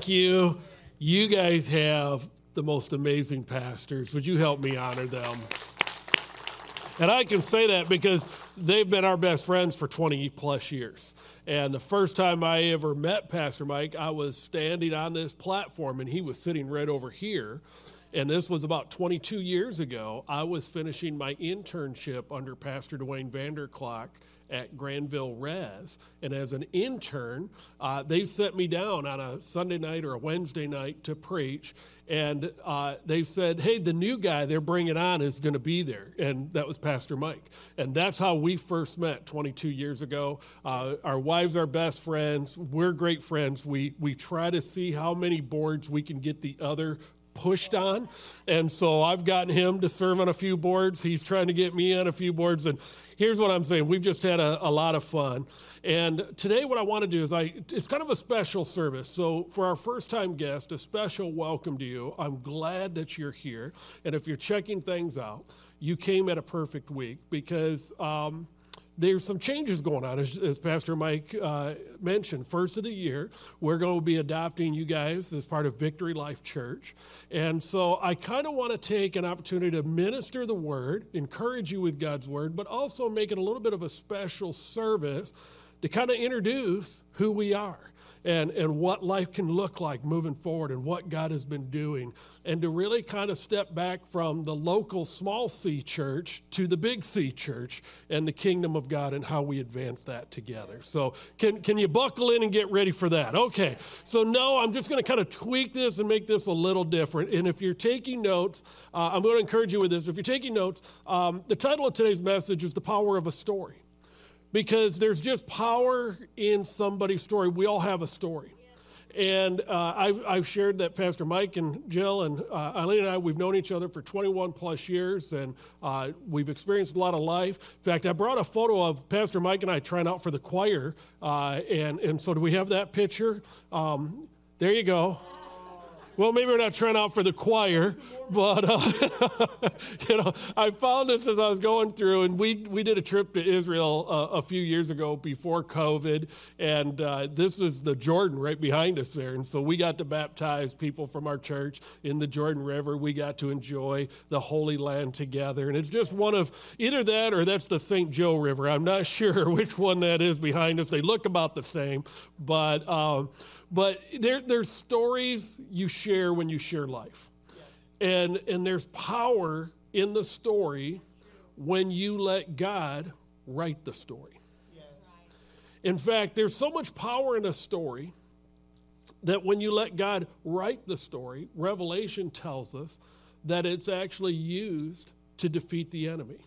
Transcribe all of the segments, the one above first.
Thank you. You guys have the most amazing pastors. Would you help me honor them? And I can say that because they've been our best friends for 20 plus years. And the first time I ever met Pastor Mike, I was standing on this platform and he was sitting right over here. And this was about 22 years ago. I was finishing my internship under Pastor Duane Vander Klok at Grandville Res. And as an intern, uh, they set me down on a Sunday night or a Wednesday night to preach. And uh, they said, hey, the new guy they're bringing on is going to be there. And that was Pastor Mike. And that's how we first met 22 years ago. Uh, our wives are best friends. We're great friends. We, we try to see how many boards we can get the other pushed on. And so I've gotten him to serve on a few boards. He's trying to get me on a few boards. And here's what I'm saying we've just had a, a lot of fun. And today, what I want to do is I, it's kind of a special service. So, for our first time guest, a special welcome to you. I'm glad that you're here. And if you're checking things out, you came at a perfect week because. Um, there's some changes going on, as, as Pastor Mike uh, mentioned. First of the year, we're going to be adopting you guys as part of Victory Life Church. And so I kind of want to take an opportunity to minister the word, encourage you with God's word, but also make it a little bit of a special service to kind of introduce who we are and, and what life can look like moving forward and what God has been doing, and to really kind of step back from the local small C church to the big C church and the kingdom of God and how we advance that together. So, can, can you buckle in and get ready for that? Okay, so no, I'm just going to kind of tweak this and make this a little different. And if you're taking notes, uh, I'm going to encourage you with this. If you're taking notes, um, the title of today's message is The Power of a Story because there's just power in somebody's story. We all have a story. And uh, I've, I've, shared that Pastor Mike and Jill and uh, Eileen and I, we've known each other for 21 plus years and uh, we've experienced a lot of life. In fact, I brought a photo of Pastor Mike and I trying out for the choir. Uh, and, and so, do we have that picture? Um, there you go. Well, maybe we're not trying out for the choir, but uh, you know, I found this as I was going through, and we we did a trip to Israel uh, a few years ago before COVID, and uh, this is the Jordan right behind us there, and so we got to baptize people from our church in the Jordan River. We got to enjoy the Holy Land together, and it's just one of either that or that's the St. Joe River. I'm not sure which one that is behind us. They look about the same, but. Um, but there, there's stories you share when you share life. And, and there's power in the story when you let God write the story. In fact, there's so much power in a story that when you let God write the story, Revelation tells us that it's actually used to defeat the enemy.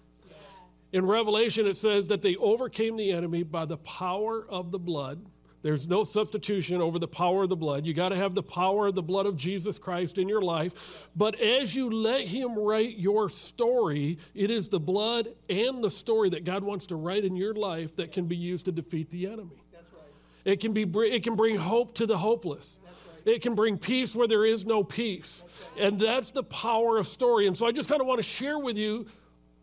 In Revelation, it says that they overcame the enemy by the power of the blood there's no substitution over the power of the blood. You got to have the power of the blood of Jesus Christ in your life. But as you let Him write your story, it is the blood and the story that God wants to write in your life that can be used to defeat the enemy. That's right. It can, be, it can bring hope to the hopeless. It can bring peace where there is no peace. And that's the power of story. And so I just kind of want to share with you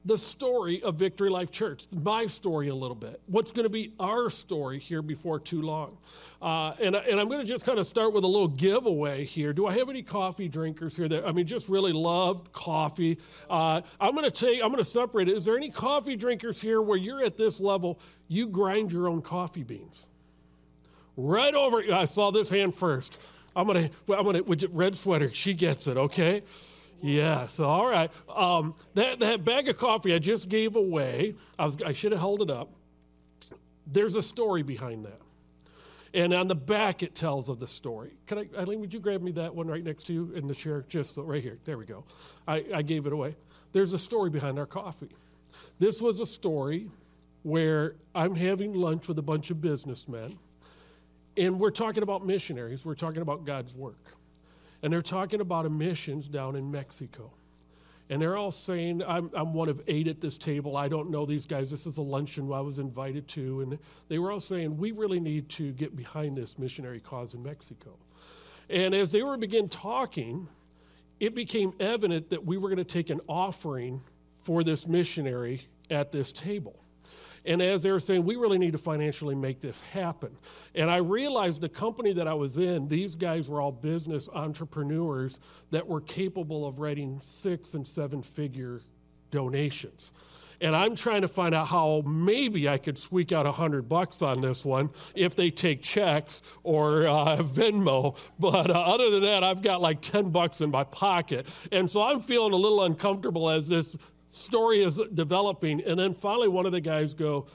the story of Victory Life Church, my story a little bit, what's going to be our story here before too long. Uh, and, and I'm going to just kind of start with a little giveaway here. Do I have any coffee drinkers here that, I mean, just really love coffee? Uh, I'm going to take, I'm going to separate it. Is there any coffee drinkers here where you're at this level, you grind your own coffee beans? Right over, I saw this hand first. I'm going to, I'm going to, red sweater, she gets it, okay? Yes, all right. Um, that, that bag of coffee I just gave away, I, was, I should have held it up. There's a story behind that. And on the back, it tells of the story. Can I, Eileen, would you grab me that one right next to you in the chair? Just right here. There we go. I, I gave it away. There's a story behind our coffee. This was a story where I'm having lunch with a bunch of businessmen, and we're talking about missionaries, we're talking about God's work. And they're talking about emissions down in Mexico. And they're all saying, I'm, I'm one of eight at this table. I don't know these guys. This is a luncheon I was invited to. And they were all saying, we really need to get behind this missionary cause in Mexico. And as they were begin talking, it became evident that we were going to take an offering for this missionary at this table. And as they were saying, we really need to financially make this happen. And I realized the company that I was in, these guys were all business entrepreneurs that were capable of writing six and seven figure donations and I'm trying to find out how maybe I could squeak out a hundred bucks on this one if they take checks or uh, Venmo. But uh, other than that, I've got like 10 bucks in my pocket. And so I'm feeling a little uncomfortable as this story is developing. And then finally, one of the guys go,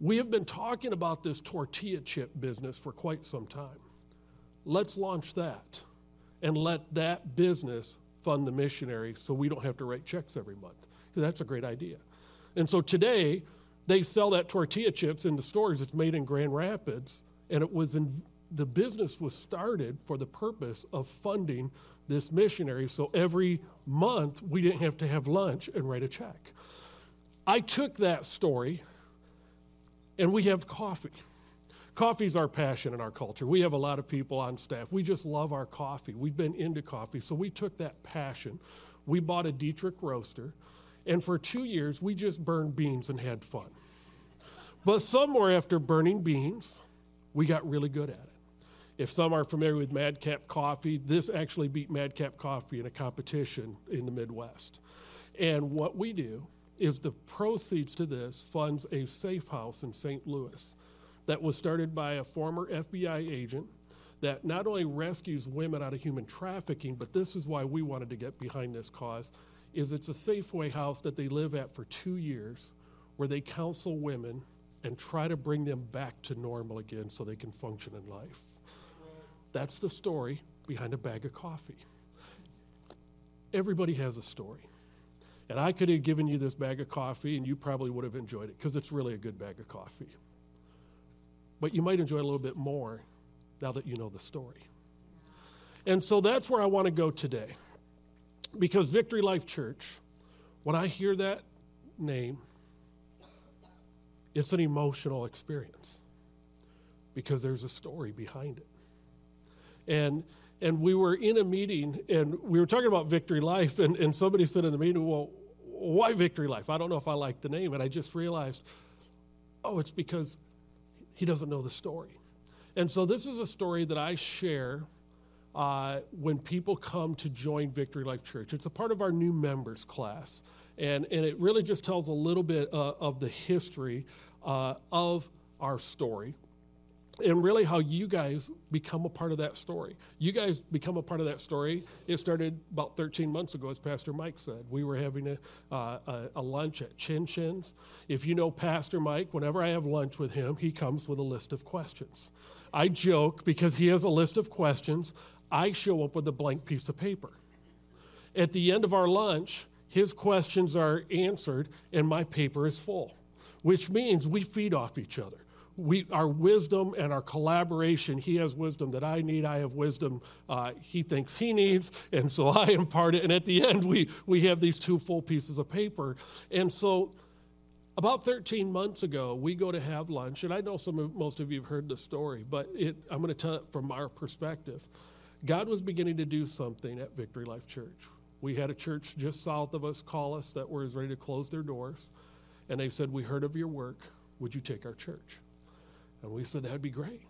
we have been talking about this tortilla chip business for quite some time. Let's launch that and let that business fund the missionary so we don't have to write checks every month. That's a great idea. And so today, they sell that tortilla chips in the stores. It's made in Grand Rapids, and it was in the business was started for the purpose of funding this missionary. So every month, we didn't have to have lunch and write a check. I took that story, and we have coffee. Coffee's our passion in our culture. We have a lot of people on staff. We just love our coffee. We've been into coffee. So we took that passion. We bought a Diedrich roaster. And for two years, we just burned beans and had fun. But somewhere after burning beans, we got really good at it. If some are familiar with Madcap Coffee, this actually beat Madcap Coffee in a competition in the Midwest. And what we do is the proceeds to this funds a safe house in St. Louis that was started by a former FBI agent that not only rescues women out of human trafficking, but this is why we wanted to get behind this cause is it's a Safeway house that they live at for two years where they counsel women and try to bring them back to normal again so they can function in life. That's the story behind a bag of coffee. Everybody has a story. And I could have given you this bag of coffee and you probably would have enjoyed it because it's really a good bag of coffee. But you might enjoy it a little bit more now that you know the story. And so that's where I want to go today. Because Victory Life Church, when I hear that name, it's an emotional experience because there's a story behind it. And and we were in a meeting and we were talking about Victory Life, and, and somebody said in the meeting, Well, why Victory Life? I don't know if I like the name. And I just realized, oh, it's because he doesn't know the story. And so this is a story that I share uh, when people come to join Victory Life Church. It's a part of our new members class. And, and it really just tells a little bit uh, of the history uh, of our story and really how you guys become a part of that story. You guys become a part of that story. It started about 13 months ago, as Pastor Mike said. We were having a, uh, a, a, lunch at Chin Chin's. If you know Pastor Mike, whenever I have lunch with him, he comes with a list of questions. I joke because he has a list of questions. I show up with a blank piece of paper. At the end of our lunch, his questions are answered and my paper is full, which means we feed off each other. We, our wisdom and our collaboration, he has wisdom that I need, I have wisdom uh, he thinks he needs, and so I impart it. And at the end, we, we have these two full pieces of paper. And so about 13 months ago, we go to have lunch, and I know some of, most of you have heard the story, but it, I'm going to tell it from our perspective. God was beginning to do something at Victory Life Church. We had a church just south of us call us that was ready to close their doors. And they said, We heard of your work. Would you take our church? And we said, That'd be great.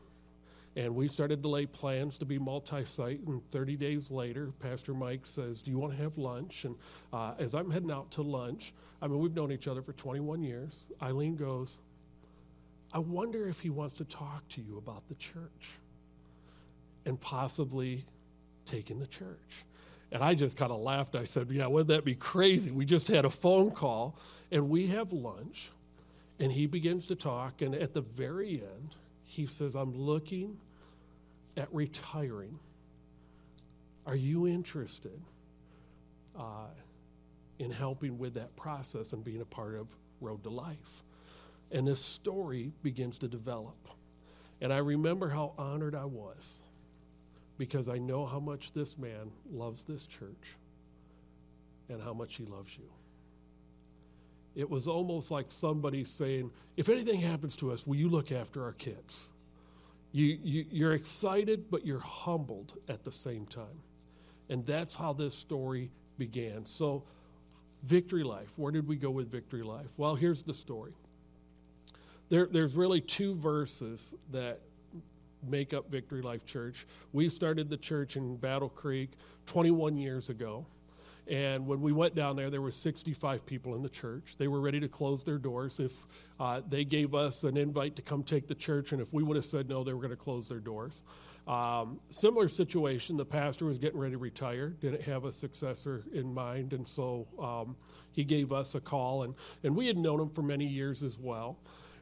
And we started to lay plans to be multi site. And 30 days later, Pastor Mike says, Do you want to have lunch? And uh, as I'm heading out to lunch, I mean, we've known each other for 21 years. Eileen goes, I wonder if he wants to talk to you about the church and possibly taking the church. And I just kind of laughed. I said, Yeah, wouldn't that be crazy? We just had a phone call and we have lunch. And he begins to talk. And at the very end, he says, I'm looking at retiring. Are you interested uh, in helping with that process and being a part of Road to Life? And this story begins to develop. And I remember how honored I was because I know how much this man loves this church and how much he loves you. It was almost like somebody saying, If anything happens to us, will you look after our kids? You, you, you're excited, but you're humbled at the same time. And that's how this story began. So, Victory Life, where did we go with Victory Life? Well, here's the story. there, there's really two verses that make up Victory Life Church. We started the church in Battle Creek 21 years ago. And when we went down there, there were 65 people in the church. They were ready to close their doors if uh, they gave us an invite to come take the church, and if we would have said no, they were going to close their doors. Um, similar situation, the pastor was getting ready to retire, didn't have a successor in mind, and so um, he gave us a call, and, and we had known him for many years as well.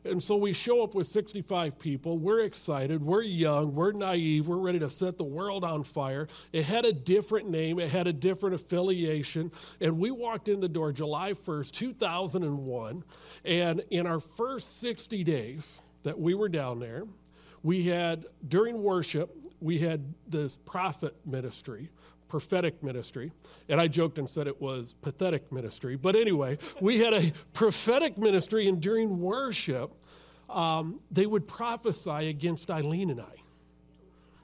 And so we show up with 65 people. We're excited. We're young. We're naive. We're ready to set the world on fire. It had a different name, it had a different affiliation. And we walked in the door July 1st, 2001. And in our first 60 days that we were down there, we had, during worship, we had this prophet ministry prophetic ministry. And I joked and said it was pathetic ministry. But anyway, we had a prophetic ministry, and during worship, um, they would prophesy against Eileen and I.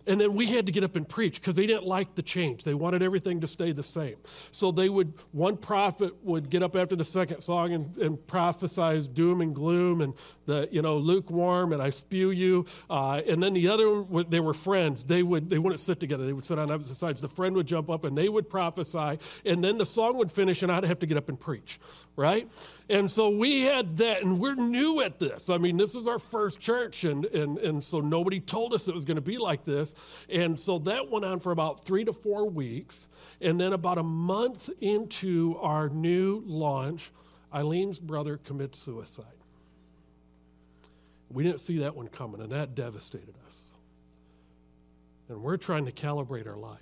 And then we had to get up and preach because they didn't like the change. They wanted everything to stay the same. So they would, one prophet would get up after the second song and, and prophesize doom and gloom and the, you know, lukewarm and I spew you. Uh, and then the other, they were friends. They, would, they wouldn't sit together. They would sit on opposite sides. The friend would jump up and they would prophesy. And then the song would finish and I'd have to get up and preach, right? And so we had that, and we're new at this. I mean, this is our first church, and, and, and so nobody told us it was going to be like And so that went on for about three to four weeks. And then, about a month into our new launch, Eileen's brother commits suicide. We didn't see that one coming, and that devastated us. And we're trying to calibrate our life.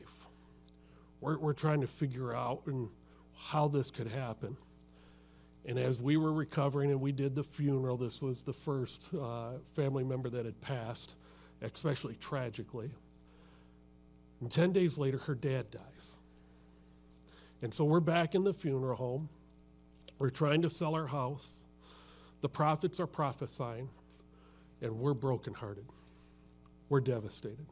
We're, we're trying to figure out and how this could happen. And as we were recovering and we did the funeral, this was the first uh, family member that had passed, especially tragically. And 10 days later, her dad dies. And so we're back in the funeral home. We're trying to sell our house. The prophets are prophesying, and we're brokenhearted. We're devastated.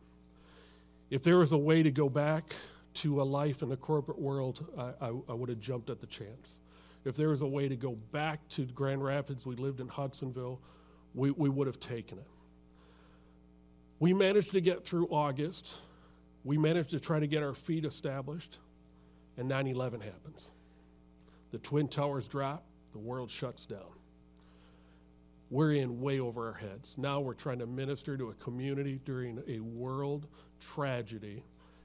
If there was a way to go back to a life in the corporate world, I, I, I would have jumped at the chance. If there was a way to go back to Grand Rapids, we lived in Hudsonville, we, we would have taken it. We managed to get through August. We managed to try to get our feet established, and 9 11 happens. The Twin Towers drop, the world shuts down. We're in way over our heads. Now we're trying to minister to a community during a world tragedy,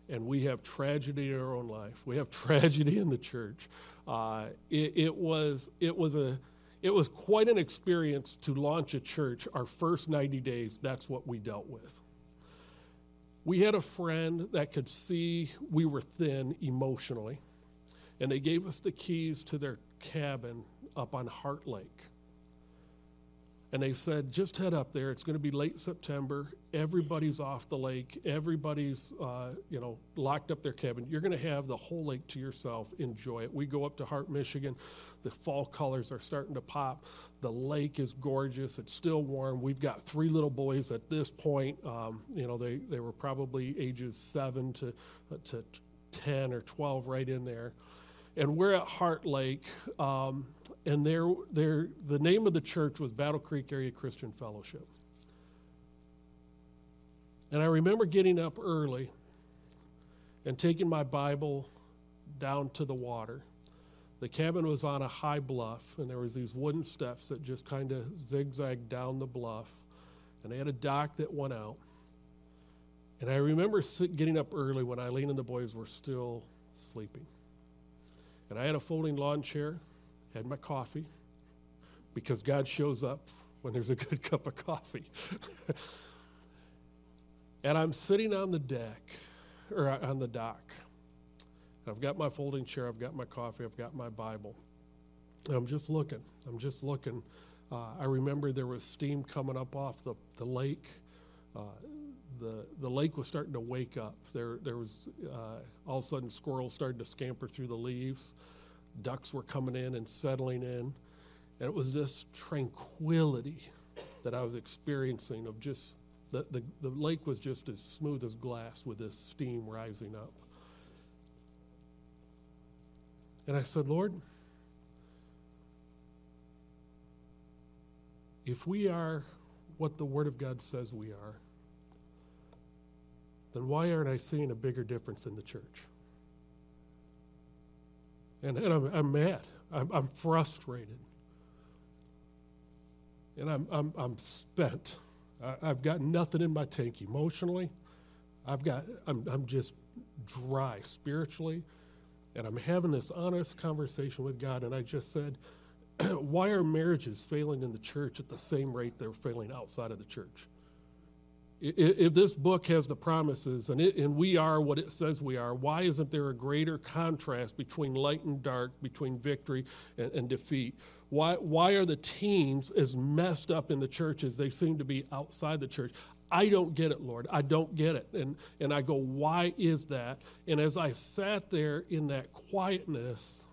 and we have tragedy in our own life. We have tragedy in the church. Uh, it, it, was, it, was a, it was quite an experience to launch a church. Our first 90 days, that's what we dealt with. We had a friend that could see we were thin emotionally, and they gave us the keys to their cabin up on Hart Lake. And they said, just head up there. It's going to be late September. Everybody's off the lake. Everybody's, uh, you know, locked up their cabin. You're going to have the whole lake to yourself. Enjoy it. We go up to Hart, Michigan. The fall colors are starting to pop. The lake is gorgeous. It's still warm. We've got three little boys at this point. Um, you know, they, they were probably ages seven to, uh, to 10 or 12 right in there and we're at Hart Lake, um, and they're, they're, the name of the church was Battle Creek Area Christian Fellowship. And I remember getting up early and taking my Bible down to the water. The cabin was on a high bluff, and there was these wooden steps that just kind of zigzagged down the bluff, and they had a dock that went out. And I remember getting up early when Eileen and the boys were still sleeping. And I had a folding lawn chair, had my coffee, because God shows up when there's a good cup of coffee. and I'm sitting on the deck, or on the dock. I've got my folding chair, I've got my coffee, I've got my Bible. And I'm just looking. I'm just looking. Uh, I remember there was steam coming up off the, the lake. Uh, the, the lake was starting to wake up. There, there was uh, all of a sudden squirrels started to scamper through the leaves. Ducks were coming in and settling in. And it was this tranquility that I was experiencing of just the, the, the lake was just as smooth as glass with this steam rising up. And I said, Lord, if we are what the Word of God says we are, then why aren't I seeing a bigger difference in the church? And, and I'm, I'm mad. I'm, I'm frustrated. And I'm, I'm, I'm spent. I, I've got nothing in my tank emotionally. I've got, I'm, I'm just dry spiritually. And I'm having this honest conversation with God. And I just said, why are marriages failing in the church at the same rate they're failing outside of the church? If this book has the promises and, it, and we are what it says we are, why isn't there a greater contrast between light and dark, between victory and, and defeat? Why, why are the teams as messed up in the church as they seem to be outside the church? I don't get it, Lord. I don't get it. And, and I go, why is that? And as I sat there in that quietness,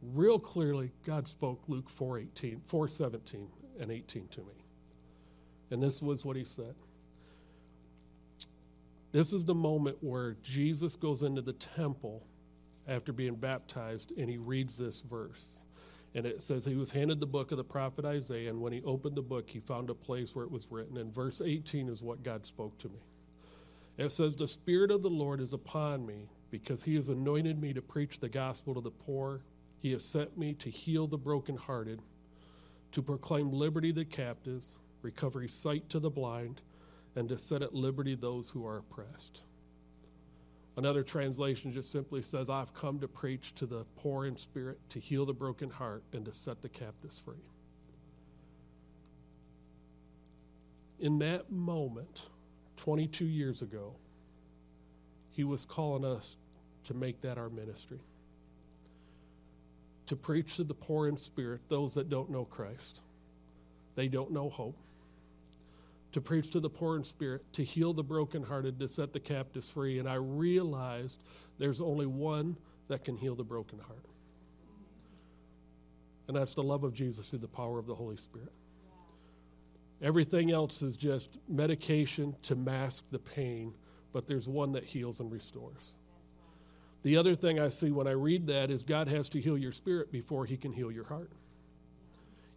real clearly, God spoke Luke 4 18, 4 17 and 18 to me. And this was what he said. This is the moment where Jesus goes into the temple after being baptized and he reads this verse. And it says he was handed the book of the prophet Isaiah, and when he opened the book, he found a place where it was written. And verse 18 is what God spoke to me. It says, The Spirit of the Lord is upon me because he has anointed me to preach the gospel to the poor. He has sent me to heal the brokenhearted, to proclaim liberty to captives recovery sight to the blind, and to set at liberty those who are oppressed. Another translation just simply says, I've come to preach to the poor in spirit, to heal the broken heart, and to set the captives free. In that moment, 22 years ago, he was calling us to make that our ministry. To preach to the poor in spirit, those that don't know Christ. They don't know hope to preach to the poor in spirit, to heal the brokenhearted, to set the captives free. And I realized there's only one that can heal the broken heart. And that's the love of Jesus through the power of the Holy Spirit. Everything else is just medication to mask the pain, but there's one that heals and restores. The other thing I see when I read that is God has to heal your spirit before he can heal your heart.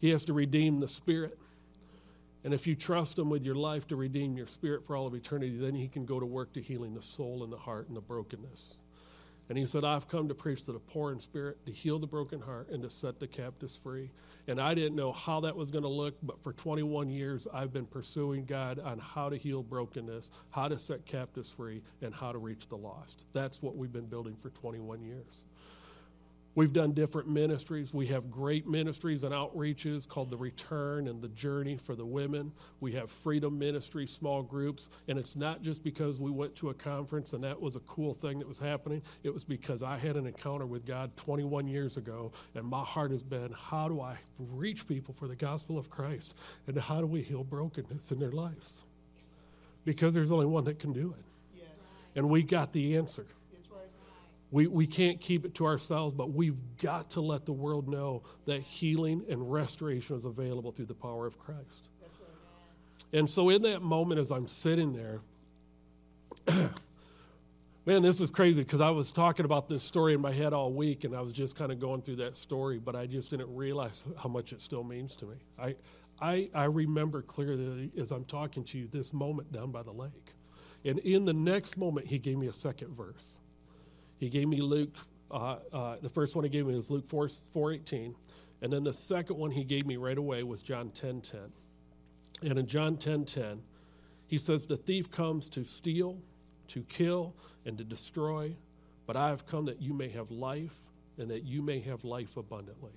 He has to redeem the spirit. And if you trust Him with your life to redeem your spirit for all of eternity, then He can go to work to healing the soul and the heart and the brokenness. And He said, I've come to preach to the poor in spirit, to heal the broken heart, and to set the captives free. And I didn't know how that was going to look, but for 21 years, I've been pursuing God on how to heal brokenness, how to set captives free, and how to reach the lost. That's what we've been building for 21 years. We've done different ministries. We have great ministries and outreaches called The Return and The Journey for the women. We have Freedom Ministry, small groups. And it's not just because we went to a conference and that was a cool thing that was happening. It was because I had an encounter with God 21 years ago, and my heart has been how do I reach people for the gospel of Christ? And how do we heal brokenness in their lives? Because there's only one that can do it. And we got the answer. We, we can't keep it to ourselves, but we've got to let the world know that healing and restoration is available through the power of Christ. And so, in that moment, as I'm sitting there, man, this is crazy because I was talking about this story in my head all week and I was just kind of going through that story, but I just didn't realize how much it still means to me. I, I, I remember clearly as I'm talking to you this moment down by the lake. And in the next moment, he gave me a second verse. He gave me Luke, uh, uh, the first one he gave me was Luke 4, 4.18. And then the second one he gave me right away was John 10.10. 10. And in John 10.10, 10, he says, the thief comes to steal, to kill, and to destroy. But I have come that you may have life and that you may have life abundantly.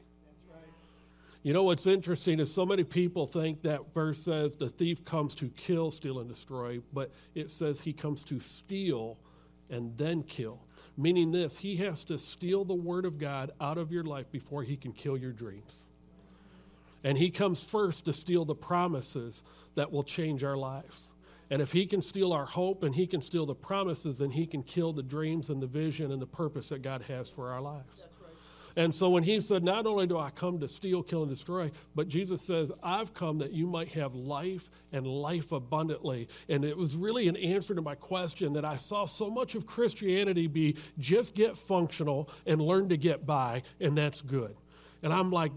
You know what's interesting is so many people think that verse says the thief comes to kill, steal, and destroy, but it says he comes to steal and then kill. Meaning this, he has to steal the word of God out of your life before he can kill your dreams. And he comes first to steal the promises that will change our lives. And if he can steal our hope and he can steal the promises, then he can kill the dreams and the vision and the purpose that God has for our lives. And so when he said, Not only do I come to steal, kill, and destroy, but Jesus says, I've come that you might have life and life abundantly. And it was really an answer to my question that I saw so much of Christianity be just get functional and learn to get by, and that's good. And I'm like,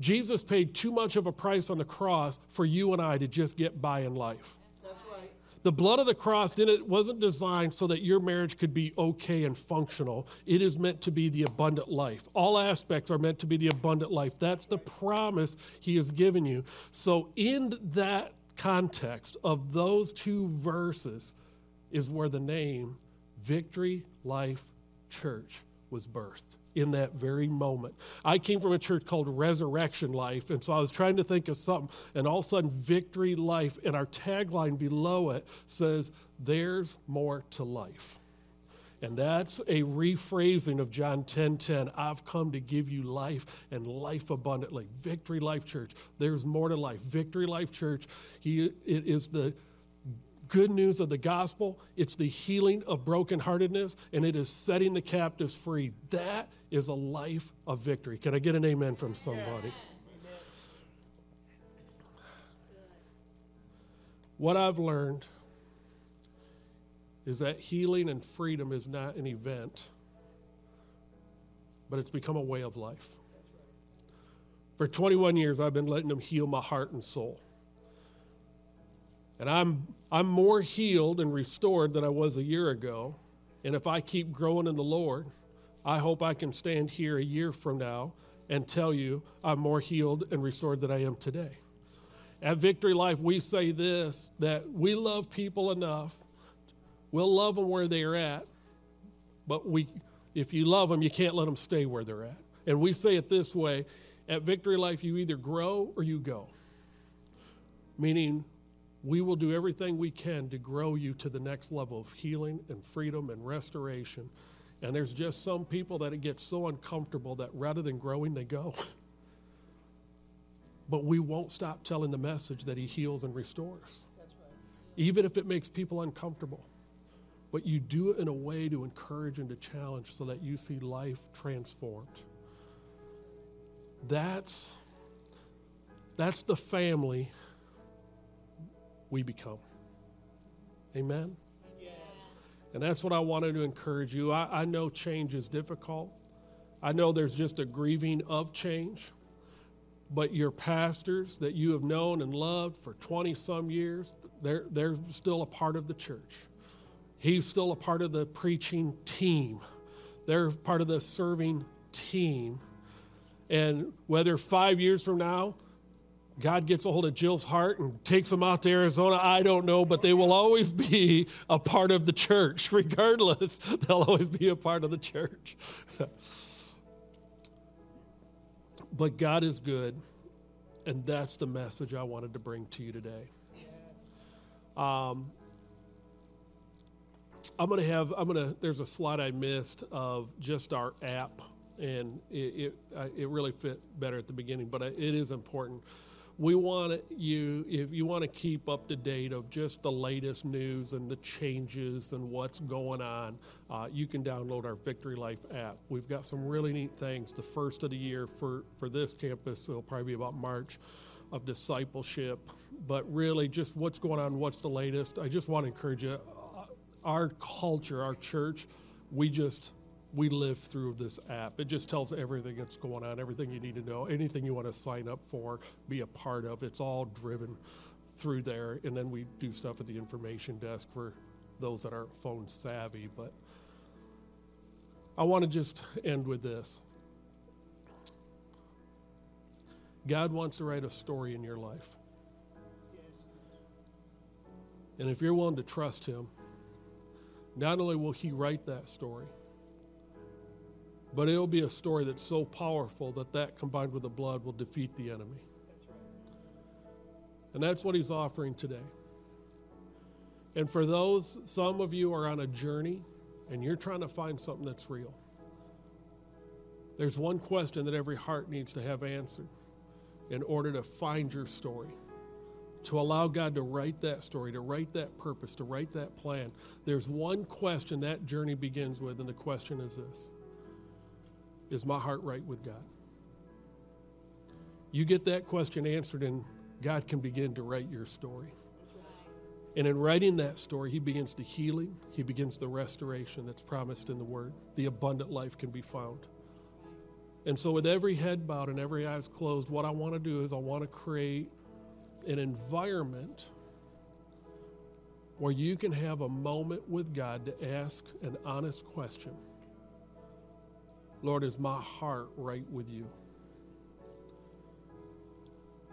Jesus paid too much of a price on the cross for you and I to just get by in life. The blood of the cross didn't, wasn't designed so that your marriage could be okay and functional. It is meant to be the abundant life. All aspects are meant to be the abundant life. That's the promise He has given you. So, in that context of those two verses, is where the name Victory Life Church was birthed in that very moment. I came from a church called Resurrection Life, and so I was trying to think of something, and all of a sudden, Victory Life, and our tagline below it says, There's more to life. And that's a rephrasing of John 10 10. I've come to give you life and life abundantly. Victory Life Church. There's more to life. Victory Life Church. He, it is the good news of the gospel. It's the healing of brokenheartedness, and it is setting the captives free. That is a life of victory. Can I get an amen from somebody? What I've learned is that healing and freedom is not an event, but it's become a way of life. For 21 years, I've been letting Him heal my heart and soul. And I'm, I'm more healed and restored than I was a year ago. And if I keep growing in the Lord, I hope I can stand here a year from now and tell you I'm more healed and restored than I am today. At Victory Life, we say this that we love people enough. We'll love them where they're at, but we, if you love them, you can't let them stay where they're at. And we say it this way at Victory Life, you either grow or you go. Meaning, we will do everything we can to grow you to the next level of healing and freedom and restoration. And there's just some people that it gets so uncomfortable that rather than growing, they go. but we won't stop telling the message that He heals and restores, That's right. even if it makes people uncomfortable. But you do it in a way to encourage and to challenge so that you see life transformed. That's, that's the family we become. Amen? And that's what I wanted to encourage you. I, I know change is difficult. I know there's just a grieving of change. But your pastors that you have known and loved for 20 some years, they're, they're still a part of the church. He's still a part of the preaching team. They're part of the serving team. And whether five years from now, God gets a hold of Jill's heart and takes them out to Arizona. I don't know, but they will always be a part of the church. Regardless, they'll always be a part of the church. but God is good, and that's the message I wanted to bring to you today. Um, I'm gonna have. I'm gonna. There's a slide I missed of just our app, and it it, it really fit better at the beginning, but it is important we want you if you want to keep up to date of just the latest news and the changes and what's going on uh, you can download our victory life app. We've got some really neat things. The first of the year for for this campus it'll probably be about march of discipleship. But really just what's going on what's the latest? I just want to encourage you uh, our culture our church we just we live through this app. It just tells everything that's going on, everything you need to know, anything you want to sign up for, be a part of. It's all driven through there. And then we do stuff at the information desk for those that aren't phone savvy. But I want to just end with this God wants to write a story in your life. And if you're willing to trust Him, not only will He write that story, but it'll be a story that's so powerful that that combined with the blood will defeat the enemy. And that's what he's offering today. And for those, some of you are on a journey and you're trying to find something that's real. There's one question that every heart needs to have answered in order to find your story, to allow God to write that story, to write that purpose, to write that plan. There's one question that journey begins with, and the question is this is my heart right with God? You get that question answered, and God can begin to write your story. And in writing that story, He begins the healing, He begins the restoration that's promised in the Word. The abundant life can be found. And so, with every head bowed and every eyes closed, what I want to do is I want to create an environment where you can have a moment with God to ask an honest question Lord, is my heart right with you?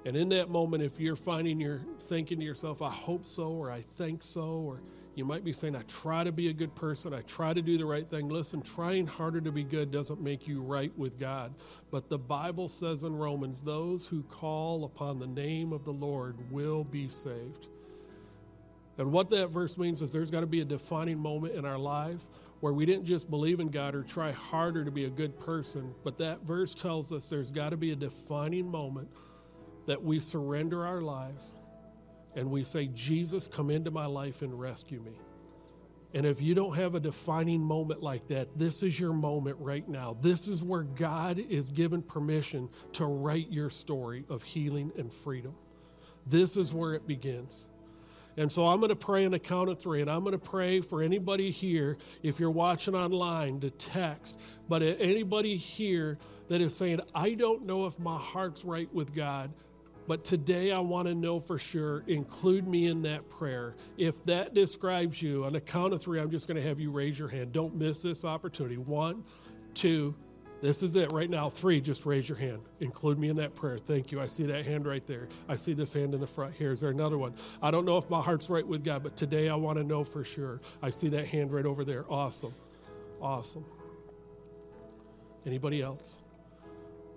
And in that moment, if you're finding you're thinking to yourself, I hope so, or I think so, or you might be saying, I try to be a good person, I try to do the right thing. Listen, trying harder to be good doesn't make you right with God. But the Bible says in Romans, those who call upon the name of the Lord will be saved. And what that verse means is there's got to be a defining moment in our lives where we didn't just believe in God or try harder to be a good person, but that verse tells us there's got to be a defining moment that we surrender our lives and we say, Jesus, come into my life and rescue me. And if you don't have a defining moment like that, this is your moment right now. This is where God is given permission to write your story of healing and freedom. This is where it begins. And so I'm going to pray on the count of three, and I'm going to pray for anybody here, if you're watching online, to text, but anybody here that is saying, I don't know if my heart's right with God, but today I want to know for sure, include me in that prayer. If that describes you, on the count of three, I'm just going to have you raise your hand. Don't miss this opportunity. One, two, this is it right now. Three, just raise your hand. Include me in that prayer. Thank you. I see that hand right there. I see this hand in the front here. Is there another one? I don't know if my heart's right with God, but today I want to know for sure. I see that hand right over there. Awesome. Awesome. Anybody else?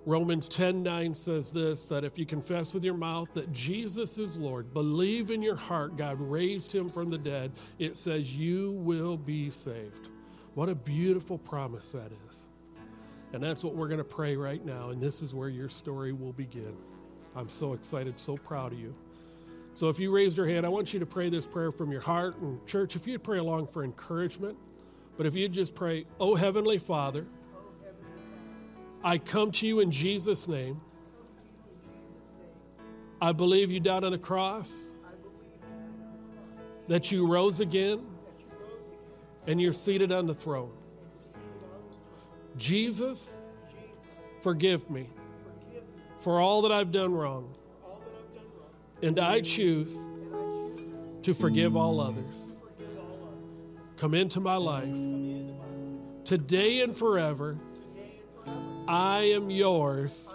Romans 10 9 says this that if you confess with your mouth that Jesus is Lord, believe in your heart God raised him from the dead, it says you will be saved. What a beautiful promise that is. And that's what we're going to pray right now. And this is where your story will begin. I'm so excited, so proud of you. So if you raised your hand, I want you to pray this prayer from your heart. And church, if you'd pray along for encouragement, but if you'd just pray, Oh Heavenly Father, I come to you in Jesus' name. I believe you died on the cross, that you rose again, and you're seated on the throne. Jesus, forgive me for all that I've done wrong. And I choose to forgive all others. Come into my life today and forever. I am yours.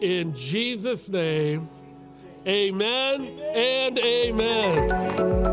In Jesus' name, amen and amen.